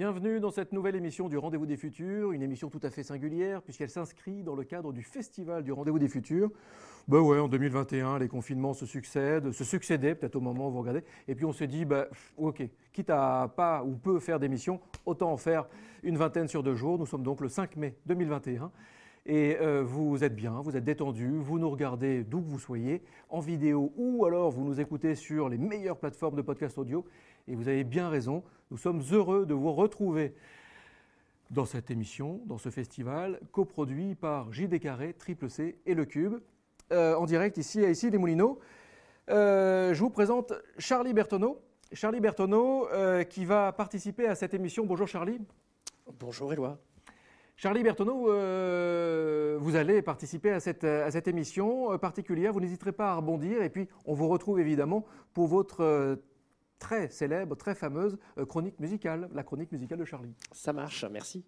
Bienvenue dans cette nouvelle émission du Rendez-vous des Futurs, une émission tout à fait singulière puisqu'elle s'inscrit dans le cadre du Festival du Rendez-vous des Futurs. Ben ouais, en 2021, les confinements se succèdent, se succédaient peut-être au moment où vous regardez. Et puis on s'est dit, bah, ok, quitte à pas ou peu faire d'émissions, autant en faire une vingtaine sur deux jours. Nous sommes donc le 5 mai 2021. Et euh, vous êtes bien, vous êtes détendu, vous nous regardez d'où que vous soyez, en vidéo ou alors vous nous écoutez sur les meilleures plateformes de podcast audio. Et vous avez bien raison, nous sommes heureux de vous retrouver dans cette émission, dans ce festival, coproduit par JD Carré, Triple C et Le Cube, euh, en direct ici à ici les Moulineaux. Euh, je vous présente Charlie Bertoneau. Charlie Bertoneau euh, qui va participer à cette émission. Bonjour Charlie. Bonjour Éloi. Charlie Bertoneau, vous allez participer à cette, à cette émission particulière. Vous n'hésiterez pas à rebondir. Et puis, on vous retrouve évidemment pour votre très célèbre, très fameuse euh, chronique musicale, la chronique musicale de Charlie. Ça marche, merci.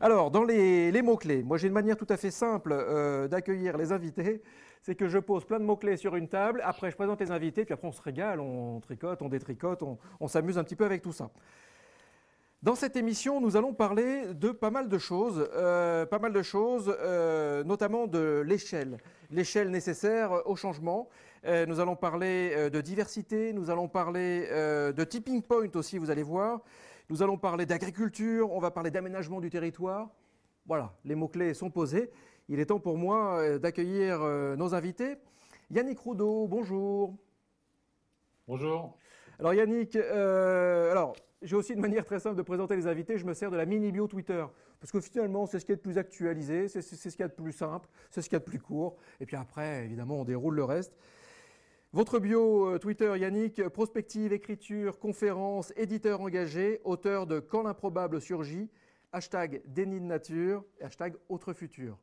Alors, dans les, mots-clés, moi j'ai une manière tout à fait simple euh, d'accueillir les invités, c'est que je pose plein de mots-clés sur une table, après je présente les invités, puis après on se régale, on tricote, on détricote, on, s'amuse un petit peu avec tout ça. Dans cette émission, nous allons parler de pas mal de choses, euh, pas mal de choses, notamment de l'échelle, l'échelle nécessaire au changement. Euh, nous allons parler euh, de diversité, nous allons parler euh, de tipping point aussi, vous allez voir. Nous allons parler d'agriculture, on va parler d'aménagement du territoire. Voilà, les mots-clés sont posés. Il est temps pour moi d'accueillir nos invités. Yannick Roudot, bonjour. Bonjour. Alors Yannick, alors j'ai aussi une manière très simple de présenter les invités. Je me sers de la mini bio Twitter parce que finalement c'est ce qui est le plus actualisé, c'est ce qui est le plus simple, c'est ce qui est le plus court. Et puis après, évidemment, on déroule le reste. Votre bio euh, Twitter, Yannick, prospective, écriture, conférence, éditeur engagé, auteur de Quand l'improbable surgit, hashtag déni de nature, hashtag autre futur.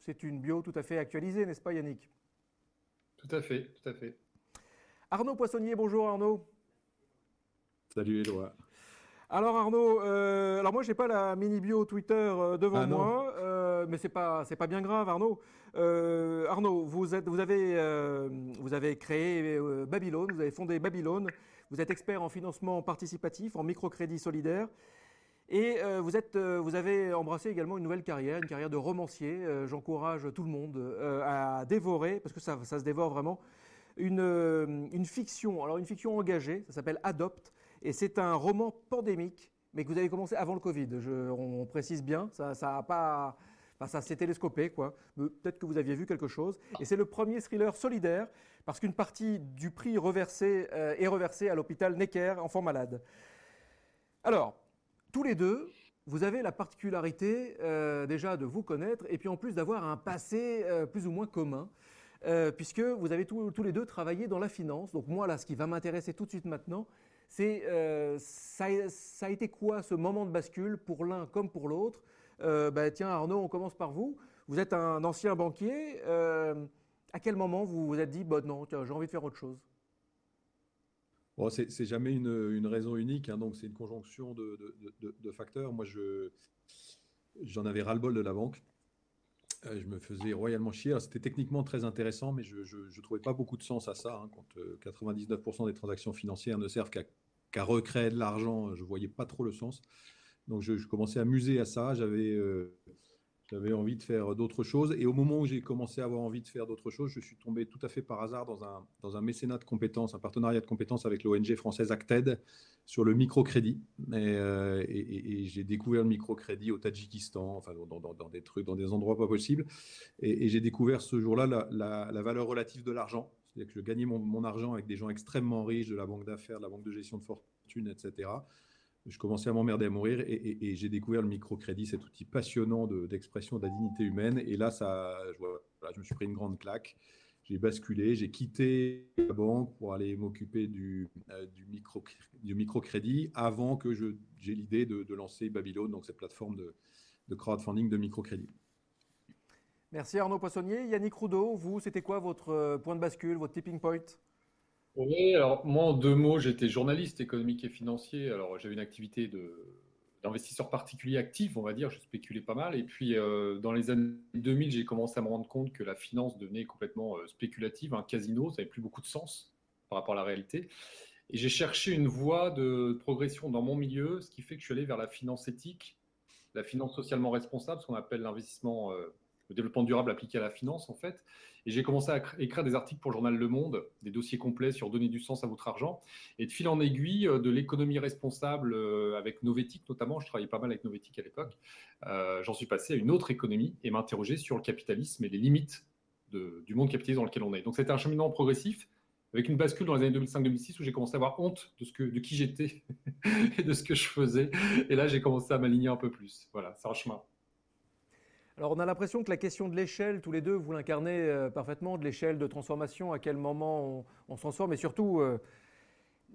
C'est une bio tout à fait actualisée, n'est-ce pas Yannick? Tout à fait, tout à fait. Arnaud Poissonnier, bonjour Arnaud. Salut Éloi. Alors Arnaud, euh, alors moi j'ai pas la mini bio Twitter euh, devant ah moi, euh, mais c'est pas c'est pas bien grave Arnaud. Arnaud, vous avez vous avez créé Babylone, vous avez fondé Babylone, vous êtes expert en financement participatif, en microcrédit solidaire. Et vous, êtes, vous avez embrassé également une nouvelle carrière, une carrière de romancier. J'encourage tout le monde à dévorer, parce que ça, se dévore vraiment, une, fiction. Alors une fiction engagée, ça s'appelle Adopt. Et c'est un roman pandémique, mais que vous avez commencé avant le Covid. on, précise bien, ça, ça a ça s'est télescopé, quoi. Peut-être que vous aviez vu quelque chose. Et c'est le premier thriller solidaire, parce qu'une partie du prix reversé, euh, est reversée à l'hôpital Necker, enfants malades. Alors, tous les deux, vous avez la particularité euh, déjà de vous connaître, et puis en plus d'avoir un passé euh, plus ou moins commun. puisque vous avez tous les deux travaillé dans la finance. Donc moi, là, ce qui va m'intéresser tout de suite maintenant, c'est ça, a été quoi ce moment de bascule pour l'un comme pour l'autre? Euh, bah, Tiens Arnaud, on commence par vous. Vous êtes un ancien banquier. Euh, à quel moment vous vous êtes dit, bah, non, j'ai envie de faire autre chose? C'est jamais une, raison unique, hein, donc c'est une conjonction de, facteurs. Moi, j'en avais ras-le-bol de la banque. Euh, je me faisais royalement chier. C'était techniquement très intéressant, mais je ne trouvais pas beaucoup de sens à ça. Hein, quand 99% des transactions financières ne servent qu'à recréer de l'argent, je ne voyais pas trop le sens. Donc je, commençais à muser à ça. J'avais euh, j'avais envie de faire d'autres choses. Et au moment où j'ai commencé à avoir envie de faire d'autres choses, je suis tombé tout à fait par hasard dans un, dans un mécénat de compétences, un partenariat de compétences avec l'ONG française Acted sur le microcrédit. Et, euh, et, j'ai découvert le microcrédit au Tadjikistan, enfin dans, des trucs, dans des endroits pas possibles. Et, j'ai découvert ce jour-là la, la, valeur relative de l'argent. C'est-à-dire que je gagnais mon, mon, argent avec des gens extrêmement riches de la banque d'affaires, de la banque de gestion de fortune, etc je commençais à m'emmerder à mourir et, j'ai découvert le microcrédit, cet outil passionnant d'expression de, la dignité humaine. Et là, ça, je, me suis pris une grande claque. J'ai basculé, j'ai quitté la banque pour aller m'occuper du, euh, du, microcrédit avant que j'ai l'idée de, lancer Babylone, donc cette plateforme de, de crowdfunding de microcrédit. Merci Arnaud Poissonnier. Yannick Roudot, vous, c'était quoi votre euh, point de bascule, votre tipping point? Oui, alors moi en deux mots, j'étais journaliste économique et financier. Alors j'avais une activité de d'investisseur particulier actif, on va dire, je spéculais pas mal. Et puis euh, dans les années 2000, j'ai commencé à me rendre compte que la finance devenait complètement euh, spéculative, un casino, ça n'avait plus beaucoup de sens par rapport à la réalité. Et j'ai cherché une voie de progression dans mon milieu, ce qui fait que je suis allé vers la finance éthique, la finance socialement responsable, ce qu'on appelle l'investissement, euh, le développement durable appliqué à la finance en fait. Et j'ai commencé à écrire des articles pour le journal Le Monde, des dossiers complets sur donner du sens à votre argent. Et de fil en aiguille, euh, de l'économie responsable euh, avec Novetic notamment, je travaillais pas mal avec Novetic à l'époque, j'en suis passé à une autre économie et m'interroger sur le capitalisme et les limites du monde capitaliste dans lequel on est. Donc c'était un cheminement progressif avec une bascule dans les années 2005-2006 où j'ai commencé à avoir honte de, ce que, de qui j'étais et de ce que je faisais. Et là, j'ai commencé à m'aligner un peu plus. Voilà, c'est un chemin. Alors, on a l'impression que la question de l'échelle, tous les deux, vous l'incarnez euh, parfaitement, de l'échelle de transformation, à quel moment on, s'en sort, mais surtout euh,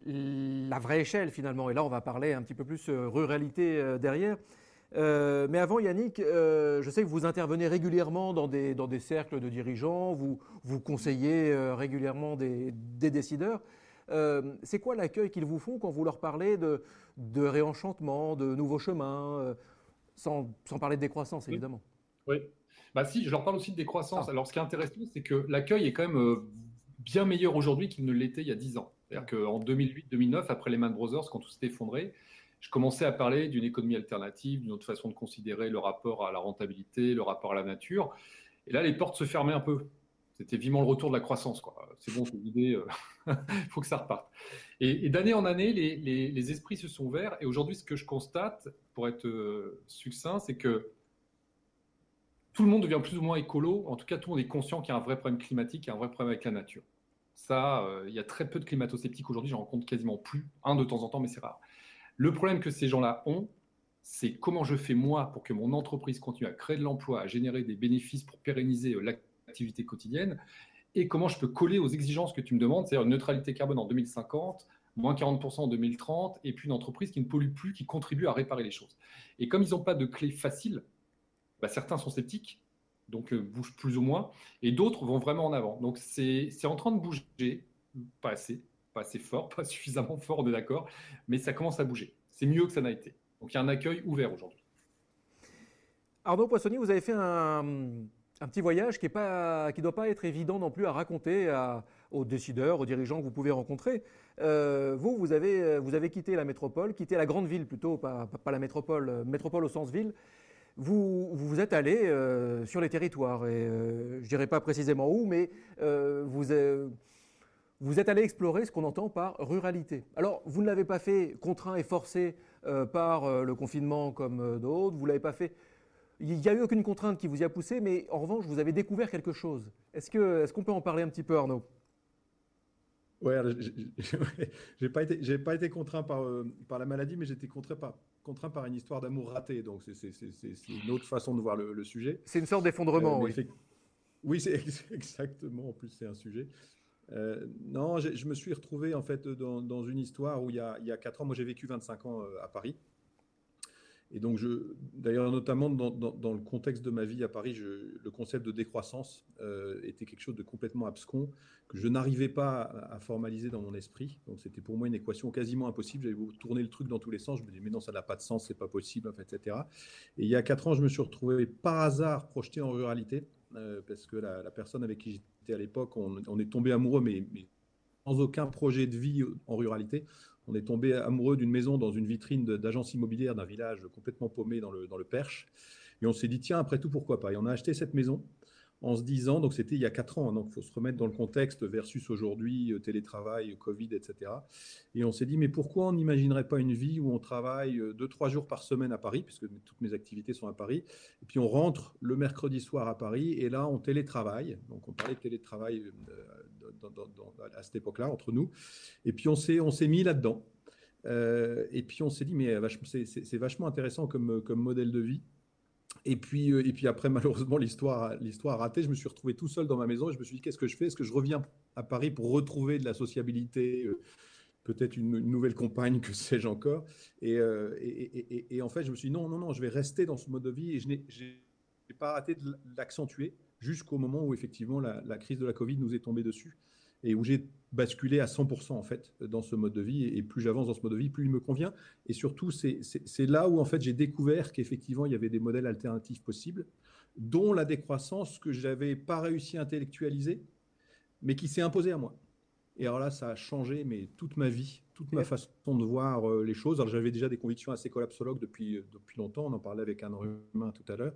la vraie échelle finalement. Et là, on va parler un petit peu plus euh, ruralité derrière. Euh, mais avant, Yannick, euh, je sais que vous intervenez régulièrement dans des, dans des cercles de dirigeants, vous, vous conseillez euh, régulièrement des, des décideurs. c'est quoi l'accueil qu'ils vous font quand vous leur parlez de, de réenchantement, de nouveaux chemins, sans, sans, parler de décroissance, évidemment? Oui, bah si, je leur parle aussi de décroissance. Ah. Alors, ce qui est intéressant, c'est que l'accueil est quand même bien meilleur aujourd'hui qu'il ne l'était il y a 10 ans. C'est-à-dire qu'en 2008-2009, après les Man Brothers, quand tout s'est effondré, je commençais à parler d'une économie alternative, d'une autre façon de considérer le rapport à la rentabilité, le rapport à la nature. Et là, les portes se fermaient un peu. C'était vivement le retour de la croissance. C'est bon, c'est l'idée, il faut que ça reparte. Et, d'année en année, les, esprits se sont ouverts. Et aujourd'hui, ce que je constate, pour être euh, succinct, c'est que tout le monde devient plus ou moins écolo. En tout cas, tout le monde est conscient qu'il y a un vrai problème climatique, et un vrai problème avec la nature. Ça, euh, il y a très peu de climato-sceptiques aujourd'hui, j'en rencontre quasiment plus, un de temps en temps, mais c'est rare. Le problème que ces gens-là ont, c'est comment je fais moi pour que mon entreprise continue à créer de l'emploi, à générer des bénéfices pour pérenniser euh, l'activité quotidienne, et comment je peux coller aux exigences que tu me demandes, c'est-à-dire une neutralité carbone en 2050, moins 40% en 2030, et puis une entreprise qui ne pollue plus, qui contribue à réparer les choses. Et comme ils n'ont pas de clé facile, bah, certains sont sceptiques, donc euh, bougent plus ou moins, et d'autres vont vraiment en avant. Donc c'est en train de bouger, pas assez, pas assez fort, pas suffisamment fort, on est d'accord, mais ça commence à bouger. C'est mieux que ça n'a été. Donc il y a un accueil ouvert aujourd'hui. Arnaud Poissonnier, vous avez fait un, petit voyage qui ne doit pas être évident non plus à raconter aux décideurs, aux dirigeants que vous pouvez rencontrer. Euh, vous, vous avez, vous avez quitté la métropole, quitté la grande ville plutôt, pas, la métropole, euh, métropole au sens ville. Vous vous, êtes allé euh, sur les territoires, et je ne dirais pas précisément où, mais vous, vous êtes allé explorer ce qu'on entend par ruralité. Alors, vous ne l'avez pas fait contraint et forcé euh, par euh, le confinement comme euh, d'autres, vous ne l'avez pas fait... Il n'y a eu aucune contrainte qui vous y a poussé, mais en revanche, vous avez découvert quelque chose. Est-ce qu'on est qu'on peut en parler un petit peu, Arnaud? Oui, j'ai pas été, pas été contraint par, la maladie, mais été contraint par, contraint par une histoire d'amour raté. Donc c'est une autre façon de voir le, sujet. C'est une sorte d'effondrement, oui. Oui, c'est exactement. En plus, c'est un sujet. Euh, non, je me suis retrouvé en fait dans, une histoire où il y, a, il 4 ans, moi j'ai vécu 25 ans euh, à Paris. Et donc, d'ailleurs, notamment dans, le contexte de ma vie à Paris, le concept de décroissance euh, était quelque chose de complètement abscon que je n'arrivais pas à, formaliser dans mon esprit. Donc, c'était pour moi une équation quasiment impossible. J'avais tourner le truc dans tous les sens. Je me disais, mais non, ça n'a pas de sens, c'est pas possible, etc. Et il y a 4 ans, je me suis retrouvé par hasard projeté en ruralité parce que la personne avec qui j'étais à l'époque, on, est tombé amoureux, mais, sans aucun projet de vie en ruralité. On est tombé amoureux d'une maison dans une vitrine d'agence immobilière d'un village complètement paumé dans le, dans le Perche. Et on s'est dit, tiens, après tout, pourquoi pas? Et on a acheté cette maison en se disant, donc c'était il y a quatre ans, hein, donc il faut se remettre dans le contexte versus aujourd'hui, euh, télétravail, Covid, etc. Et on s'est dit, mais pourquoi on n'imaginerait pas une vie où on travaille euh, deux, trois jours par semaine à Paris, puisque toutes mes activités sont à Paris, et puis on rentre le mercredi soir à Paris, et là on télétravaille, donc on parlait de télétravail euh, à cette époque-là, entre nous, et puis on s'est, on s'est mis là-dedans. et puis on s'est dit, mais c'est, vachement intéressant comme, comme modèle de vie. Et puis, euh, et puis après, malheureusement, l'histoire, l'histoire a raté. Je me suis retrouvé tout seul dans ma maison je me suis dit, qu'est-ce que je fais? Est-ce que je reviens à Paris pour retrouver de la sociabilité euh, peut-être une, nouvelle compagne, que sais-je encore? Euh, et, en fait, je me suis dit, non, non, non, je vais rester dans ce mode de vie et je n'ai pas arrêté de l'accentuer jusqu'au moment où, effectivement, la, la, crise de la Covid nous est tombée dessus et où j'ai basculé à 100% en fait dans ce mode de vie. Et plus j'avance dans ce mode de vie, plus il me convient. Et surtout, c'est là où en fait j'ai découvert qu'effectivement il y avait des modèles alternatifs possibles, dont la décroissance que j'avais pas réussi à intellectualiser, mais qui s'est imposée à moi. Et alors là, ça a changé mais toute ma vie, toute ma façon de voir les choses. Alors j'avais déjà des convictions assez collapsologues depuis, depuis longtemps, on en parlait avec un humain tout à l'heure.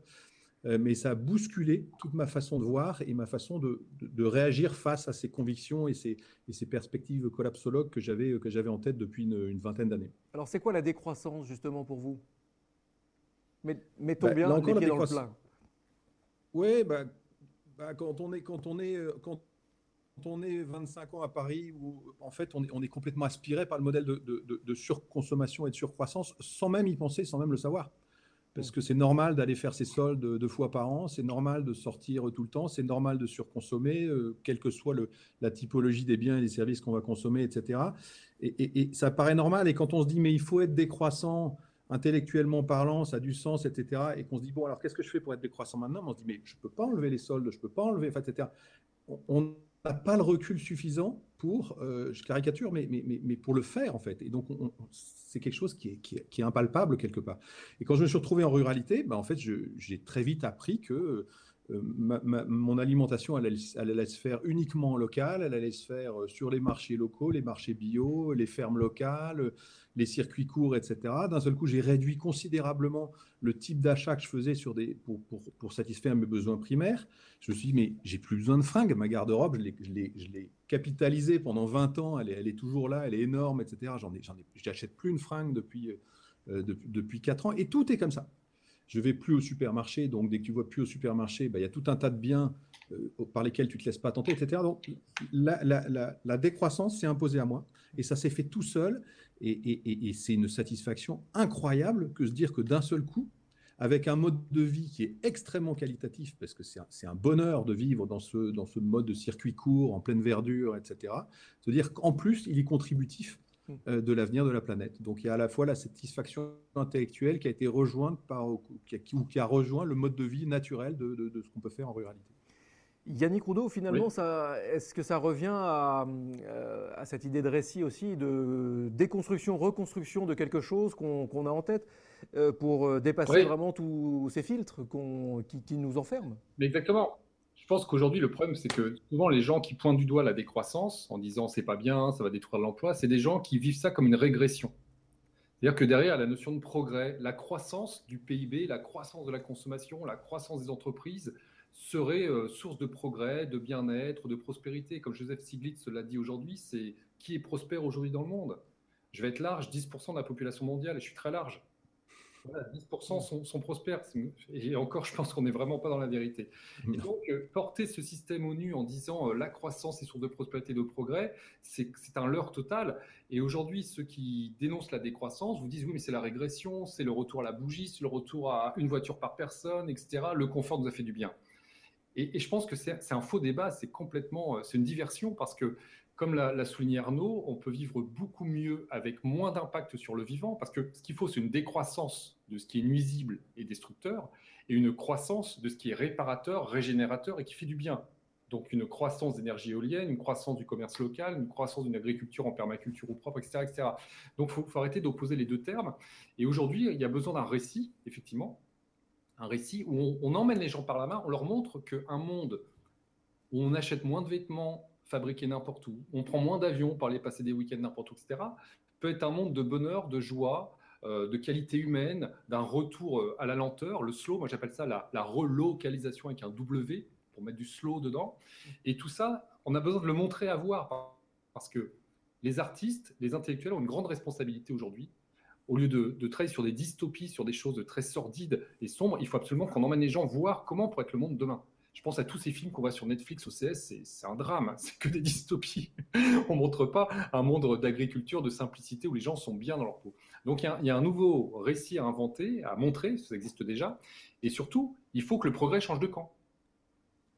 Mais ça a bousculé toute ma façon de voir et ma façon de, de, réagir face à ces convictions et ces, et ces perspectives collapsologues que j'avais, que j'avais en tête depuis une, vingtaine d'années. Alors c'est quoi la décroissance justement pour vous? Mettons bah, bien les pieds dans le plat. Oui, bah, bah, quand on est, quand on est, euh, quand on est 25 ans à Paris, où en fait on est, on est complètement aspiré par le modèle de, de, de, surconsommation et de surcroissance, sans même y penser, sans même le savoir. Parce que c'est normal d'aller faire ses soldes deux fois par an, c'est normal de sortir tout le temps, c'est normal de surconsommer, euh, quelle que soit le, la typologie des biens et des services qu'on va consommer, etc. Et, et, et, ça paraît normal. Et quand on se dit, mais il faut être décroissant, intellectuellement parlant, ça a du sens, etc. Et qu'on se dit, bon, alors qu'est-ce que je fais pour être décroissant maintenant? On se dit, mais je ne peux pas enlever les soldes, je ne peux pas enlever, etc. On n'a pas le recul suffisant euh, je caricature, mais, pour le faire, en fait. Et donc, c'est quelque chose qui est, qui, est, impalpable quelque part. Et quand je me suis retrouvé en ruralité, bah, en fait, j'ai très vite appris que euh, mon alimentation, elle, allait se faire uniquement en local, elle allait se faire euh, sur les marchés locaux, les marchés bio, les fermes locales, les circuits courts, etc. D'un seul coup, j'ai réduit considérablement le type d'achat que je faisais sur des, pour, satisfaire mes besoins primaires. Je me suis dit, mais j'ai plus besoin de fringues. Ma garde-robe, je l'ai capitalisée pendant 20 ans, elle est, elle toujours là, elle est énorme, etc. J'en ai, j'achète plus une fringue depuis, euh, depuis 4 ans. Et tout est comme ça je vais plus au supermarché, donc dès que tu vois plus au supermarché, bah, il y a tout un tas de biens euh, par lesquels tu te laisses pas tenter, etc. Donc la, décroissance s'est imposée à moi et ça s'est fait tout seul et, c'est une satisfaction incroyable que se dire que d'un seul coup, avec un mode de vie qui est extrêmement qualitatif, parce que c'est un, bonheur de vivre dans ce, dans ce mode de circuit court, en pleine verdure, etc. Se dire qu'en plus, il est contributif de l'avenir de la planète. Donc il y a à la fois la satisfaction intellectuelle qui a été rejointe par, ou qui a, rejoint le mode de vie naturel de, ce qu'on peut faire en ruralité. Yannick Roudot, finalement, est-ce que ça revient à, euh, à, cette idée de récit aussi, de déconstruction, reconstruction de quelque chose qu'on a en tête euh, pour dépasser vraiment tous ces filtres qui, qui, nous enferment? Mais Exactement. Pense qu'aujourd'hui, le problème, c'est que souvent, les gens qui pointent du doigt la décroissance en disant c'est pas bien, ça va détruire l'emploi, c'est des gens qui vivent ça comme une régression. C'est-à-dire que derrière la notion de progrès, la croissance du PIB, la croissance de la consommation, la croissance des entreprises serait euh, source de progrès, de bien-être, de prospérité. Comme Joseph Stiglitz l'a dit aujourd'hui, c'est qui est prospère aujourd'hui dans le monde Je vais être large, 10% de la population mondiale, et je suis très large. 10% sont, prospères. Et encore, je pense qu'on n'est vraiment pas dans la vérité. Et donc, euh, porter ce système au nu en disant euh, la croissance est source de prospérité et de progrès, c'est un leurre total. Et aujourd'hui, ceux qui dénoncent la décroissance vous disent oui, mais c'est la régression, c'est le retour à la bougie, c'est le retour à une voiture par personne, etc. Le confort nous a fait du bien. Et, et je pense que c'est un faux débat, c'est complètement, euh, c'est une diversion parce que comme l'a souligné Arnaud, on peut vivre beaucoup mieux avec moins d'impact sur le vivant, parce que ce qu'il faut, c'est une décroissance de ce qui est nuisible et destructeur, et une croissance de ce qui est réparateur, régénérateur et qui fait du bien. Donc une croissance d'énergie éolienne, une croissance du commerce local, une croissance d'une agriculture en permaculture ou propre, etc. etc. Donc il faut, arrêter d'opposer les deux termes. Et aujourd'hui, il y a besoin d'un récit, effectivement, un récit où on, on emmène les gens par la main, on leur montre qu'un monde où on achète moins de vêtements, fabriquer n'importe où, on prend moins d'avions pour aller passer des week-ends n'importe où, etc., peut être un monde de bonheur, de joie, euh, de qualité humaine, d'un retour euh, à la lenteur, le slow, moi j'appelle ça la, la, relocalisation avec un W, pour mettre du slow dedans. Et tout ça, on a besoin de le montrer à voir, parce que les artistes, les intellectuels ont une grande responsabilité aujourd'hui. Au lieu de, de, travailler sur des dystopies, sur des choses très sordides et sombres, il faut absolument qu'on emmène les gens voir comment pourrait être le monde demain. Je pense à tous ces films qu'on voit sur Netflix au CS, c'est un drame, hein. c'est que des dystopies. On montre pas un monde d'agriculture, de simplicité où les gens sont bien dans leur peau. Donc il y, a un nouveau récit à inventer, à montrer, ça existe déjà. Et surtout, il faut que le progrès change de camp.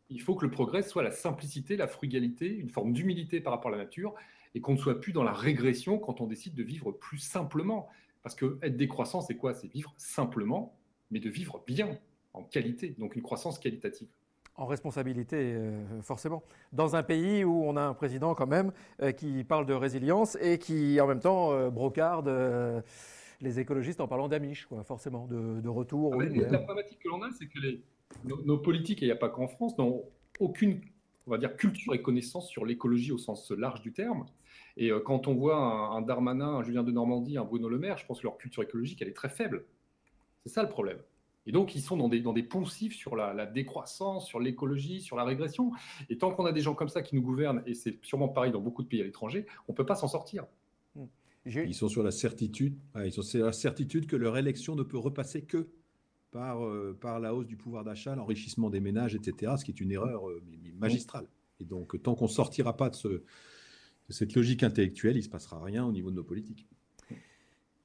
Il faut que le progrès soit la simplicité, la frugalité, une forme d'humilité par rapport à la nature, et qu'on ne soit plus dans la régression quand on décide de vivre plus simplement. Parce que être décroissant, c'est quoi? C'est vivre simplement, mais de vivre bien, en qualité, donc une croissance qualitative en responsabilité, euh, forcément. Dans un pays où on a un président quand même euh, qui parle de résilience et qui en même temps euh, brocarde les écologistes en parlant d'Amish, quoi, forcément, de, retour. Ah la problématique que l'on a, c'est que les, nos, politiques, et il n'y a pas qu'en France, n'ont aucune on va dire, culture et connaissance sur l'écologie au sens large du terme. Et quand on voit un, Darmanin, un Julien de Normandie, un Bruno Le Maire, je pense que leur culture écologique, elle est très faible. C'est ça le problème. Et donc, ils sont dans des, dans des poncifs sur la, décroissance, sur l'écologie, sur la régression. Et tant qu'on a des gens comme ça qui nous gouvernent, et c'est sûrement pareil dans beaucoup de pays à l'étranger, on ne peut pas s'en sortir. Hmm. Ils sont sur la certitude, ils sont sur la certitude que leur élection ne peut repasser que par, euh, par la hausse du pouvoir d'achat, l'enrichissement des ménages, etc., ce qui est une erreur euh, magistrale. Et donc, tant qu'on ne sortira pas de, ce, de cette logique intellectuelle, il ne se passera rien au niveau de nos politiques.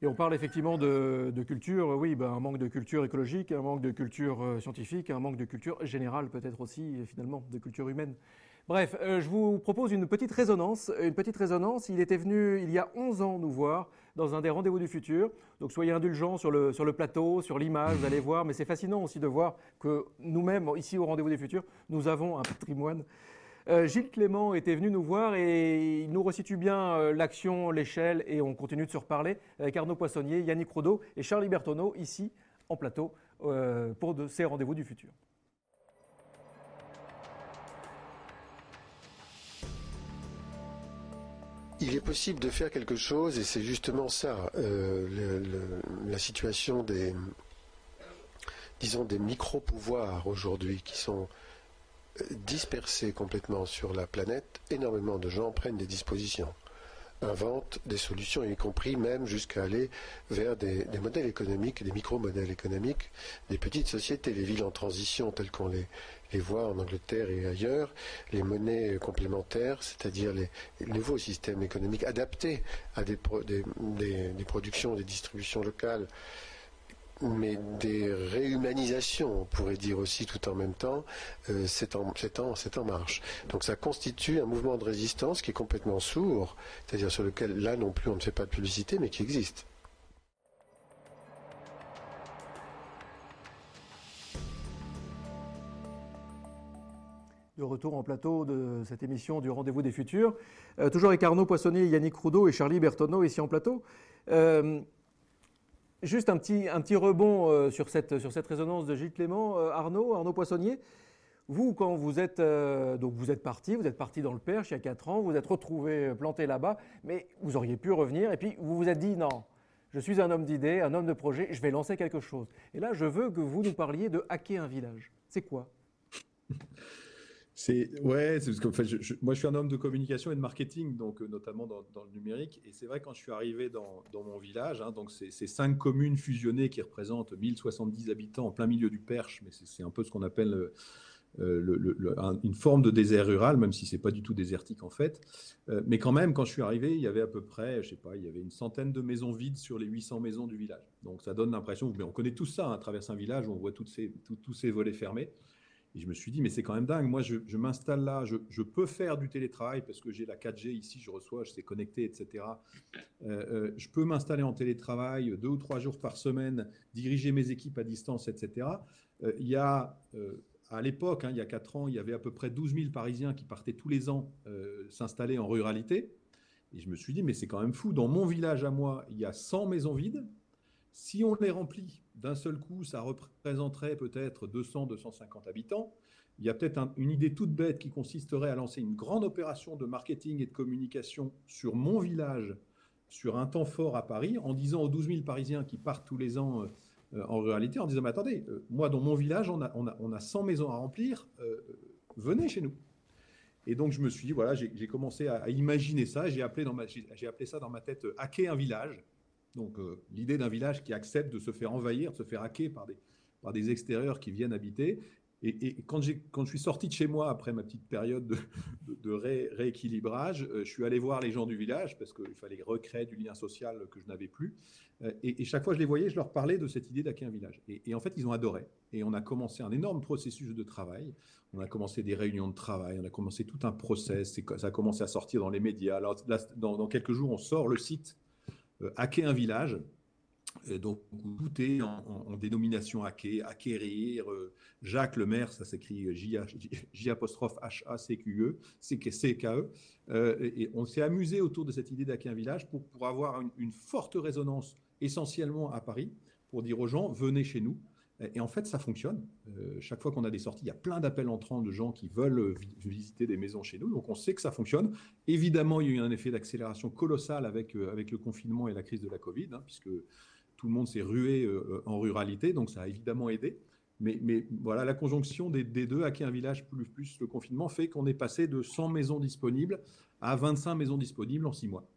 Et on parle effectivement de, culture, oui, ben, un manque de culture écologique, un manque de culture euh, scientifique, un manque de culture générale peut-être aussi, finalement, de culture humaine. Bref, euh, je vous propose une petite résonance. Une petite résonance, il était venu il y a 11 ans nous voir dans un des rendez-vous du futur. Donc soyez indulgents sur le, sur le plateau, sur l'image, allez voir. Mais c'est fascinant aussi de voir que nous-mêmes, ici au rendez-vous du futur, nous avons un patrimoine euh, Gilles Clément était venu nous voir et il nous resitue bien euh, l'action, l'échelle et on continue de se reparler avec Arnaud Poissonnier, Yannick Rodeau et Charlie Bertonneau ici en plateau euh, pour de ces rendez-vous du futur. Il est possible de faire quelque chose et c'est justement ça, la situation des, disons, des micro-pouvoirs aujourd'hui qui sont dispersé complètement sur la planète, énormément de gens prennent des dispositions, inventent des solutions, y compris même jusqu'à aller vers des, modèles économiques, des micro-modèles économiques, des petites sociétés, les villes en transition telles qu'on les, voit en Angleterre et ailleurs, les monnaies complémentaires, c'est-à-dire les, nouveaux systèmes économiques adaptés à des, des productions, des distributions locales mais des réhumanisations, on pourrait dire aussi tout en même temps, euh, c'est en, marche. Donc ça constitue un mouvement de résistance qui est complètement sourd, c'est-à-dire sur lequel là non plus on ne fait pas de publicité, mais qui existe. de retour en plateau de cette émission du Rendez-vous des Futurs. Euh, toujours avec Arnaud Poissonnier, Yannick Roudot et Charlie Bertonneau ici en plateau. Euh, Juste un petit, un petit rebond euh, sur, cette, sur cette résonance de Gilles Clément, euh, Arnaud, Arnaud Poissonnier. Vous, quand vous êtes, euh, donc vous êtes parti, vous êtes parti dans le Perche il y a 4 ans, vous êtes retrouvé planté là-bas, mais vous auriez pu revenir et puis vous vous êtes dit non, je suis un homme d'idées, un homme de projet, je vais lancer quelque chose. Et là, je veux que vous nous parliez de hacker un village. C'est quoi? Ouais, parce moi je suis un homme de communication et de marketing, donc euh, notamment dans, le numérique. Et c'est vrai quand je suis arrivé dans, mon village, hein, donc c'est cinq communes fusionnées qui représentent 1070 habitants en plein milieu du Perche, mais c'est un peu ce qu'on appelle euh, euh, une forme de désert rural, même si c'est pas du tout désertique en fait. mais quand même, quand je suis arrivé, il y avait à peu près, je sais pas, il y avait une centaine de maisons vides sur les 800 maisons du village. Donc ça donne l'impression, mais on connaît tout ça, hein, à travers un village, on voit toutes ces, tous ces volets fermés. Et je me suis dit, mais c'est quand même dingue. Moi, je, m'installe là, je, peux faire du télétravail parce que j'ai la 4G ici, je reçois, je sais connecter, etc. Euh, euh, je peux m'installer en télétravail deux ou trois jours par semaine, diriger mes équipes à distance, etc. Euh, il y a, à l'époque, hein, il y a quatre ans, il y avait à peu près 12 000 Parisiens qui partaient tous les ans s'installer en ruralité. Et je me suis dit, mais c'est quand même fou. Dans mon village à moi, il y a 100 maisons vides. Si on les remplit d'un seul coup, ça représenterait peut-être 200, 250 habitants. Il y a peut-être une idée toute bête qui consisterait à lancer une grande opération de marketing et de communication sur mon village, sur un temps fort à Paris, en disant aux 12 000 Parisiens qui partent tous les ans euh, en ruralité, en disant, mais attendez, euh, moi dans mon village, on a, on a, 100 maisons à remplir, euh, venez chez nous. Et donc je me suis dit, voilà, j'ai commencé à, imaginer ça, j'ai appelé, appelé ça dans ma tête hacker un village. Donc euh, l'idée d'un village qui accepte de se faire envahir, de se faire hacker par des, par des extérieurs qui viennent habiter. Et, quand, quand, je suis sorti de chez moi après ma petite période de, rééquilibrage, euh, je suis allé voir les gens du village parce qu'il fallait recréer du lien social que je n'avais plus. Euh, et, chaque fois que je les voyais, je leur parlais de cette idée d'hacker un village. Et, en fait, ils ont adoré. Et on a commencé un énorme processus de travail. On a commencé des réunions de travail, on a commencé tout un process. Ça a commencé à sortir dans les médias. Alors, dans, quelques jours, on sort le site hacker un village. donc, tout est en, dénomination hacker, acquérir. Euh, Jacques Lemaire, ça s'écrit J apostrophe H A C Q E, C K E. Euh, et on s'est amusé autour de cette idée d'hacker un village pour, pour avoir une, forte résonance essentiellement à Paris, pour dire aux gens venez chez nous. Et, en fait, ça fonctionne. chaque fois qu'on a des sorties, il y a plein d'appels entrants de gens qui veulent visiter des maisons chez nous. Donc on sait que ça fonctionne. Évidemment, il y a eu un effet d'accélération colossal avec, avec le confinement et la crise de la Covid, hein, puisque tout le monde s'est rué en ruralité. Donc ça a évidemment aidé. Mais, voilà, la conjonction des, deux, à qui un village plus, plus le confinement, fait qu'on est passé de 100 maisons disponibles à 25 maisons disponibles en 6 mois.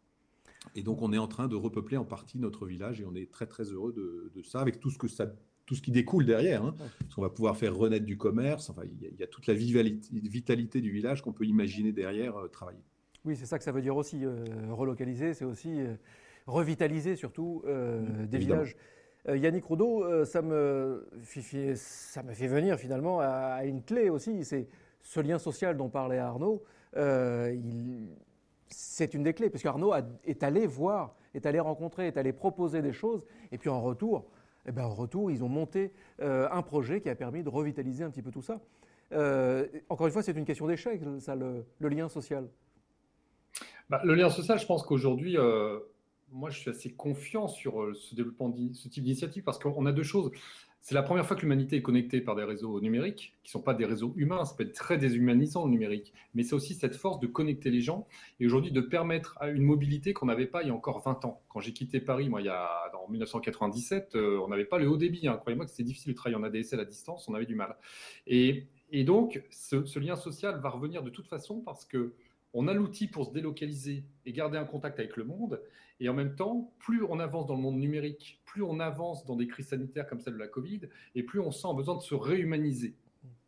Et donc, on est en train de repeupler en partie notre village et on est très, très heureux de, ça, avec tout ce, que ça, tout ce qui découle derrière. Hein. Parce qu'on va pouvoir faire renaître du commerce. Enfin, il y, a, toute la vitalité, du village qu'on peut imaginer derrière euh, travailler. Oui, c'est ça que ça veut dire aussi. Euh, relocaliser, c'est aussi euh, revitaliser surtout des villages. Yannick Roudot, euh, ça, me, ça me fait venir finalement à, une clé aussi, c'est ce lien social dont parlait Arnaud. C'est une des clés, parce qu'Arnaud est allé voir, est allé rencontrer, est allé proposer des choses, et puis en retour, eh en retour, ils ont monté un projet qui a permis de revitaliser un petit peu tout ça. encore une fois, c'est une question d'échec, ça, le, lien social. Bah, le lien social, je pense qu'aujourd'hui, moi, je suis assez confiant sur euh, ce développement, ce type d'initiative, parce qu'on a deux choses. C'est la première fois que l'humanité est connectée par des réseaux numériques, qui ne sont pas des réseaux humains, ça peut être très déshumanisant le numérique, mais c'est aussi cette force de connecter les gens et aujourd'hui de permettre à une mobilité qu'on n'avait pas il y a encore 20 ans. Quand j'ai quitté Paris, moi, il y a, en 1997, euh, on n'avait pas le haut débit. Hein. Croyez-moi que c'était difficile de travailler en ADSL à distance, on avait du mal. Et, donc, ce, lien social va revenir de toute façon parce que on a l'outil pour se délocaliser et garder un contact avec le monde. Et en même temps, plus on avance dans le monde numérique, plus on avance dans des crises sanitaires comme celle de la Covid, et plus on sent besoin de se réhumaniser,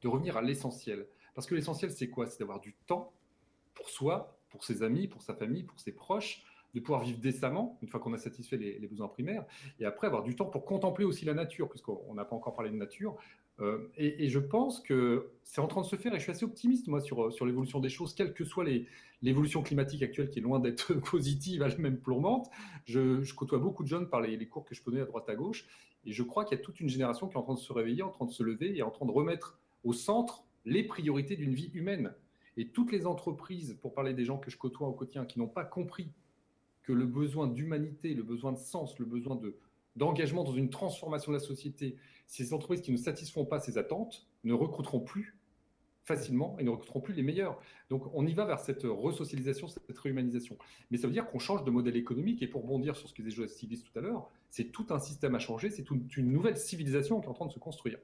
de revenir à l'essentiel. Parce que l'essentiel, c'est quoi? C'est d'avoir du temps pour soi, pour ses amis, pour sa famille, pour ses proches, de pouvoir vivre décemment, une fois qu'on a satisfait les, besoins primaires, et après avoir du temps pour contempler aussi la nature, puisqu'on n'a pas encore parlé de nature. Euh, et, je pense que c'est en train de se faire, et je suis assez optimiste, moi, sur, sur l'évolution des choses, quelle que soit l'évolution climatique actuelle, qui est loin d'être positive, même plombante. Je, côtoie beaucoup de jeunes par les, les, cours que je connais à droite à gauche, et je crois qu'il y a toute une génération qui est en train de se réveiller, en train de se lever, et en train de remettre au centre les priorités d'une vie humaine. Et toutes les entreprises, pour parler des gens que je côtoie au quotidien, qui n'ont pas compris que le besoin d'humanité, le besoin de sens, le besoin de, d'engagement dans une transformation de la société, ces entreprises qui ne satisfont pas ces attentes ne recruteront plus facilement et ne recruteront plus les meilleurs. Donc on y va vers cette resocialisation, cette réhumanisation. Mais ça veut dire qu'on change de modèle économique et pour bondir sur ce que les civilistes tout à l'heure, c'est tout un système à changer, c'est toute une nouvelle civilisation qui est en train de se construire,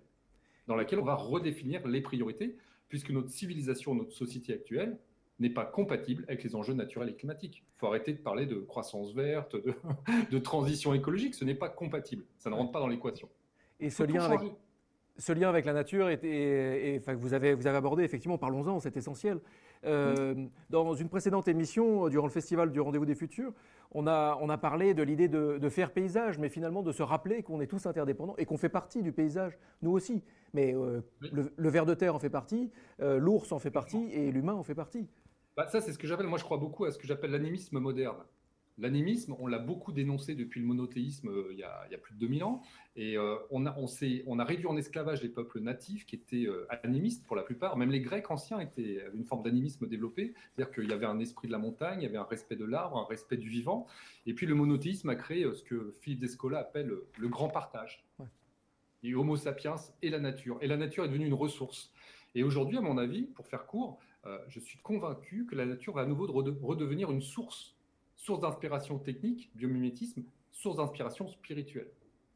dans laquelle on va redéfinir les priorités, puisque notre civilisation, notre société actuelle, n'est pas compatible avec les enjeux naturels et climatiques. Il faut arrêter de parler de croissance verte, de, transition écologique, ce n'est pas compatible, ça ne rentre pas dans l'équation. Et ce lien, avec, ce lien avec la nature, vous, avez, vous avez abordé, effectivement, parlons-en, c'est essentiel. Euh, dans une précédente émission, durant le festival du Rendez-vous des Futurs, on a, on a parlé de l'idée de, faire paysage, mais finalement de se rappeler qu'on est tous interdépendants et qu'on fait partie du paysage, nous aussi. Mais euh, le, ver de terre en fait partie, euh, l'ours en fait partie et l'humain en fait partie. Bah, ça, c'est ce que j'appelle, moi je crois beaucoup à ce que j'appelle l'animisme moderne. L'animisme, on l'a beaucoup dénoncé depuis le monothéisme euh, il, y a, plus de 2000 ans, et euh, on, a, on, a, réduit en esclavage les peuples natifs qui étaient euh, animistes pour la plupart, même les Grecs anciens étaient une forme d'animisme développé, c'est-à-dire qu'il y avait un esprit de la montagne, il y avait un respect de l'arbre, un respect du vivant, et puis le monothéisme a créé ce que Philippe Descola appelle le grand partage. Et Homo sapiens et la nature. Et la nature est devenue une ressource. Et aujourd'hui, à mon avis, pour faire court, je suis convaincu que la nature va à nouveau redevenir une source, source d'inspiration technique, biomimétisme, source d'inspiration spirituelle.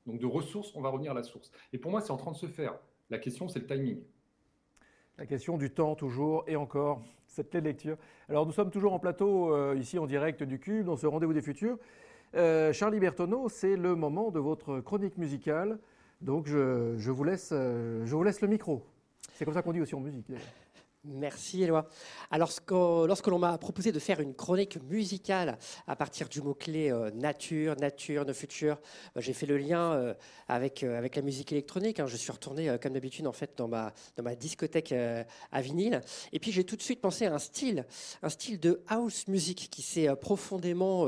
Donc de ressources, on va revenir à la source. Et pour moi, c'est en train de se faire. La question, c'est le timing. La question du temps, toujours et encore, cette clé de lecture. Alors, nous sommes toujours en plateau, euh, ici en direct du Cube, dans ce rendez-vous des futurs. Euh, Charlie Bertoneau, c'est le moment de votre chronique musicale. Donc, je, vous, laisse, je vous laisse le micro. C'est comme ça qu'on dit aussi en musique, d'ailleurs. Merci Éloi. Alors lorsque l'on m'a proposé de faire une chronique musicale à partir du mot-clé euh, nature, nature, nos futurs, euh, j'ai fait le lien euh, avec, avec la musique électronique. Hein. Je suis retourné comme d'habitude en fait dans ma, dans ma discothèque à vinyle. Et puis j'ai tout de suite pensé à un style, un style de house music qui s'est profondément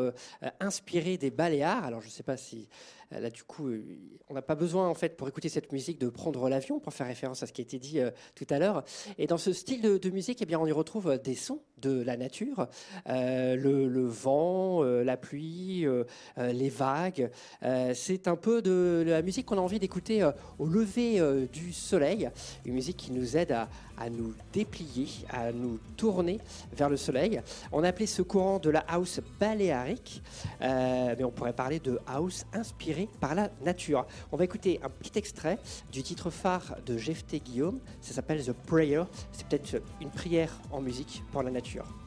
inspiré des Baléares. Alors je ne sais pas si là, du coup, euh, on n'a pas besoin, en fait, pour écouter cette musique, de prendre l'avion, pour faire référence à ce qui a été dit euh, tout à l'heure. Et dans ce style de, musique, eh bien, on y retrouve des sons de la nature, euh, le, vent, euh, la pluie, euh, les vagues. c'est un peu de, la musique qu'on a envie d'écouter au lever du soleil, une musique qui nous aide à, à, nous déplier, à nous tourner vers le soleil. On a appelé ce courant de la house baléarique, mais on pourrait parler de house inspirée par la nature. On va écouter un petit extrait du titre phare de Jephté Guillaume, ça s'appelle The Prayer, c'est peut-être une prière en musique pour la nature.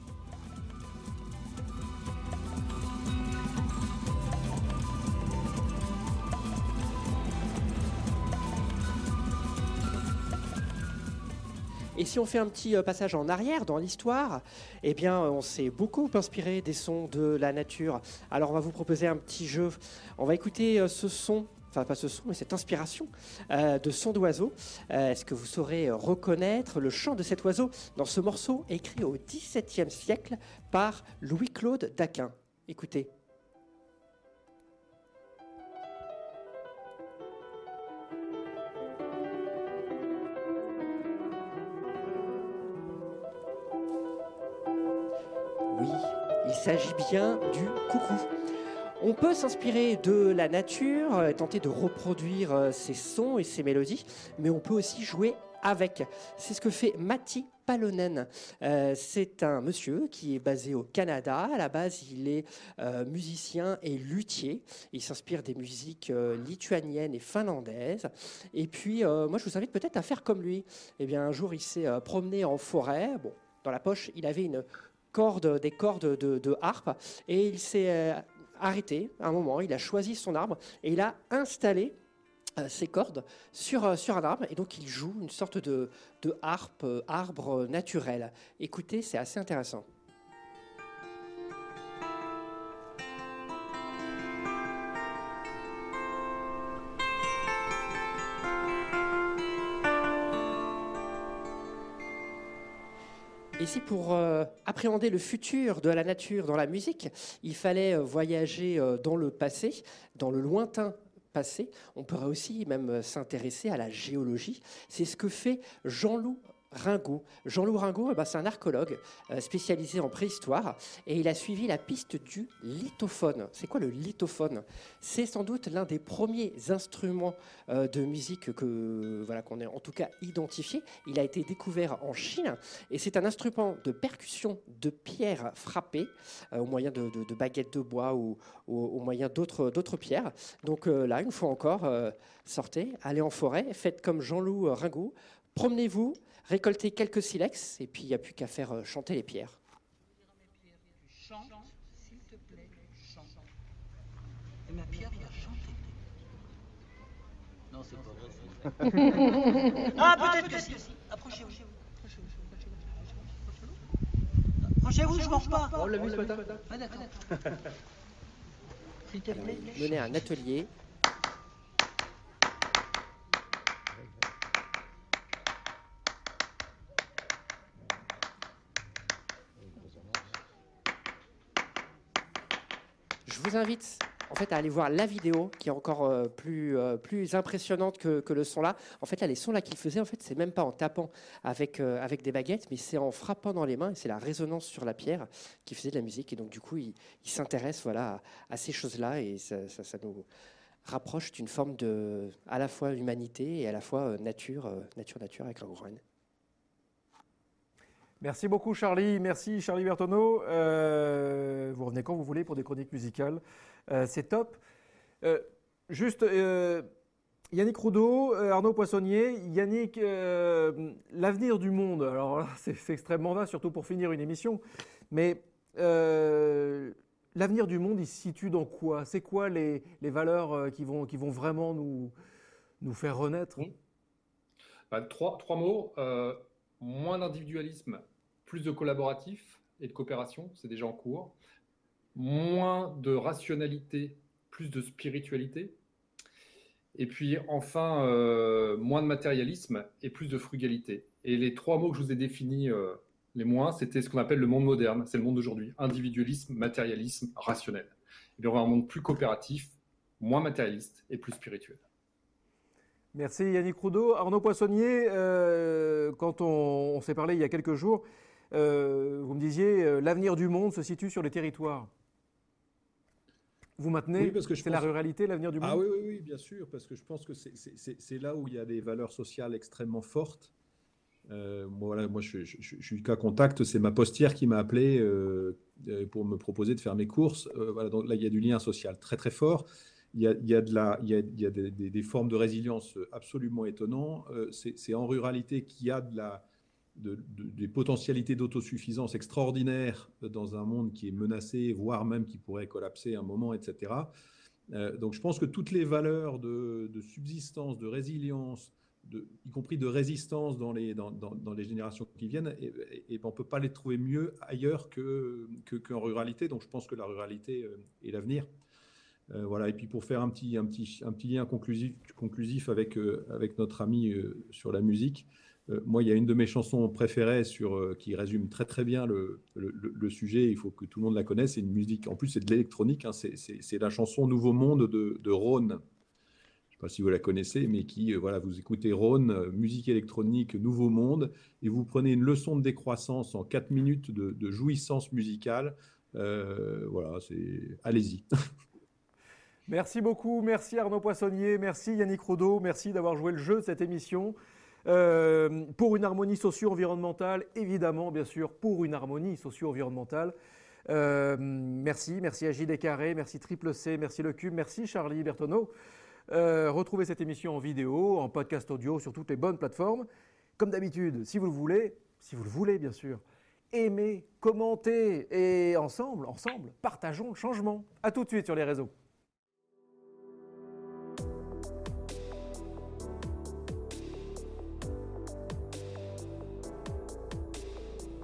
Et si on fait un petit euh, passage en arrière dans l'histoire, eh bien, on s'est beaucoup inspiré des sons de la nature. Alors, on va vous proposer un petit jeu. On va écouter euh, ce son enfin pas ce son, mais cette inspiration euh, de son d'oiseau. Euh, est-ce que vous saurez reconnaître le chant de cet oiseau dans ce morceau écrit au XVIIe siècle par Louis-Claude Daquin? Écoutez. S'agit bien du coucou. On peut s'inspirer de la nature, euh, tenter de reproduire euh, ses sons et ses mélodies, mais on peut aussi jouer avec. C'est ce que fait Matti Palonen. Euh, c'est un monsieur qui est basé au Canada. À la base, il est musicien et luthier. Il s'inspire des musiques lituaniennes et finlandaises. Et puis, moi, je vous invite peut-être à faire comme lui. Eh bien, un jour, il s'est promené en forêt. Bon, dans la poche, il avait une corde, des cordes de, de harpe, et il s'est arrêté à un moment, il a choisi son arbre et il a installé euh, ses cordes sur, euh, sur un arbre et donc il joue une sorte de, de harpe, euh, arbre naturel. Écoutez, c'est assez intéressant. Ici, pour euh, appréhender le futur de la nature dans la musique, il fallait euh, voyager euh, dans le passé, dans le lointain passé. On pourrait aussi même s'intéresser à la géologie. C'est ce que fait Jean-Loup Ringot. Jean-Loup Ringot, eh ben, c'est un archéologue euh, spécialisé en préhistoire et il a suivi la piste du lithophone. C'est quoi le lithophone? C'est sans doute l'un des premiers instruments euh, de musique que voilà qu'on ait en tout cas identifié. Il a été découvert en Chine et c'est un instrument de percussion de pierre frappée euh, au moyen de, baguettes de bois ou, au moyen d'autres pierres. Donc là, une fois encore, sortez, allez en forêt, faites comme Jean-Loup Ringot, promenez-vous récolter quelques silex, et puis il n'y a plus qu'à faire euh, chanter les pierres. Chante, s'il te plaît, chante. Et ma pierre va chanter. Non, c'est pas vrai. ah, peut-être que si. Approchez-vous. Approchez-vous, je mange pas. On l'a vu ce matin. S'il te plaît. Mener un atelier je vous invite en fait à aller voir la vidéo qui est encore euh, plus, euh, plus impressionnante que, le son là. En fait, là, les sons là qu'il faisait, en fait, c'est même pas en tapant avec, euh, avec des baguettes, mais c'est en frappant dans les mains. C'est la résonance sur la pierre qui faisait de la musique. Et donc, du coup, il, s'intéresse voilà, à, ces choses-là et ça, nous rapproche d'une forme de à la fois humanité et à la fois nature, nature, nature avec un grand N. Merci beaucoup Charlie, merci Charlie Bertoneau. Euh, vous revenez quand vous voulez pour des chroniques musicales, euh, c'est top. Euh, juste, Yannick Roudot, Arnaud Poissonnier, Yannick, l'avenir du monde, alors c'est extrêmement vaste, surtout pour finir une émission, mais l'avenir du monde, il se situe dans quoi? C'est quoi les, valeurs qui vont, vraiment nous, faire renaître? Bah, trois, trois mots moins d'individualisme, plus de collaboratif et de coopération, c'est déjà en cours. Moins de rationalité, plus de spiritualité. Et puis enfin, euh, moins de matérialisme et plus de frugalité. Et les trois mots que je vous ai définis, euh, les moins, c'était ce qu'on appelle le monde moderne, c'est le monde d'aujourd'hui. Individualisme, matérialisme, rationnel. Et bien on va un monde plus coopératif, moins matérialiste et plus spirituel. Merci Yannick Roudot. Arnaud Poissonnier, euh, quand on, s'est parlé il y a quelques jours, Euh, vous me disiez, euh, l'avenir du monde se situe sur les territoires. Vous maintenez oui, C'est la ruralité, l'avenir du ah monde Ah oui, oui, bien sûr, parce que je pense que c'est là où il y a des valeurs sociales extrêmement fortes. Euh, voilà, moi, je, suis cas contact. C'est ma postière qui m'a appelé pour me proposer de faire mes courses. voilà, donc là, il y a du lien social très très fort. Il y a, des, formes de résilience absolument étonnantes. c'est en ruralité qu'il y a des potentialités d'autosuffisance extraordinaires dans un monde qui est menacé, voire même qui pourrait collapser à un moment, etc. Euh, donc je pense que toutes les valeurs de, subsistance, de résilience, y compris de résistance dans les, générations qui viennent, on ne peut pas les trouver mieux ailleurs qu'en que, ruralité. Donc je pense que la ruralité euh, est l'avenir. Euh, voilà. Et puis pour faire un petit, lien conclusif, conclusif avec, notre ami sur la musique, euh, moi, il y a une de mes chansons préférées euh, qui résume très très bien le, sujet. Il faut que tout le monde la connaisse. C'est une musique, en plus, c'est de l'électronique. Hein. c'est la chanson Nouveau Monde de, de Rhône. Je ne sais pas si vous la connaissez, mais qui, euh, voilà, vous écoutez Rhône, musique électronique, Nouveau Monde, et vous prenez une leçon de décroissance en 4 minutes de, jouissance musicale. voilà, c'est allez-y. Merci beaucoup, merci Arnaud Poissonnier, merci Yannick Rodeau, merci d'avoir joué le jeu de cette émission. Euh, pour une harmonie socio-environnementale, évidemment, bien sûr, pour une harmonie socio-environnementale. Euh, merci, merci à JD Carré, merci Triple C, merci Le Cube, merci Charlie Bertoneau. Euh, retrouvez cette émission en vidéo, en podcast audio sur toutes les bonnes plateformes. Comme d'habitude, si vous le voulez, si vous le voulez bien sûr, aimez, commentez et ensemble, ensemble, partageons le changement. A tout de suite sur les réseaux.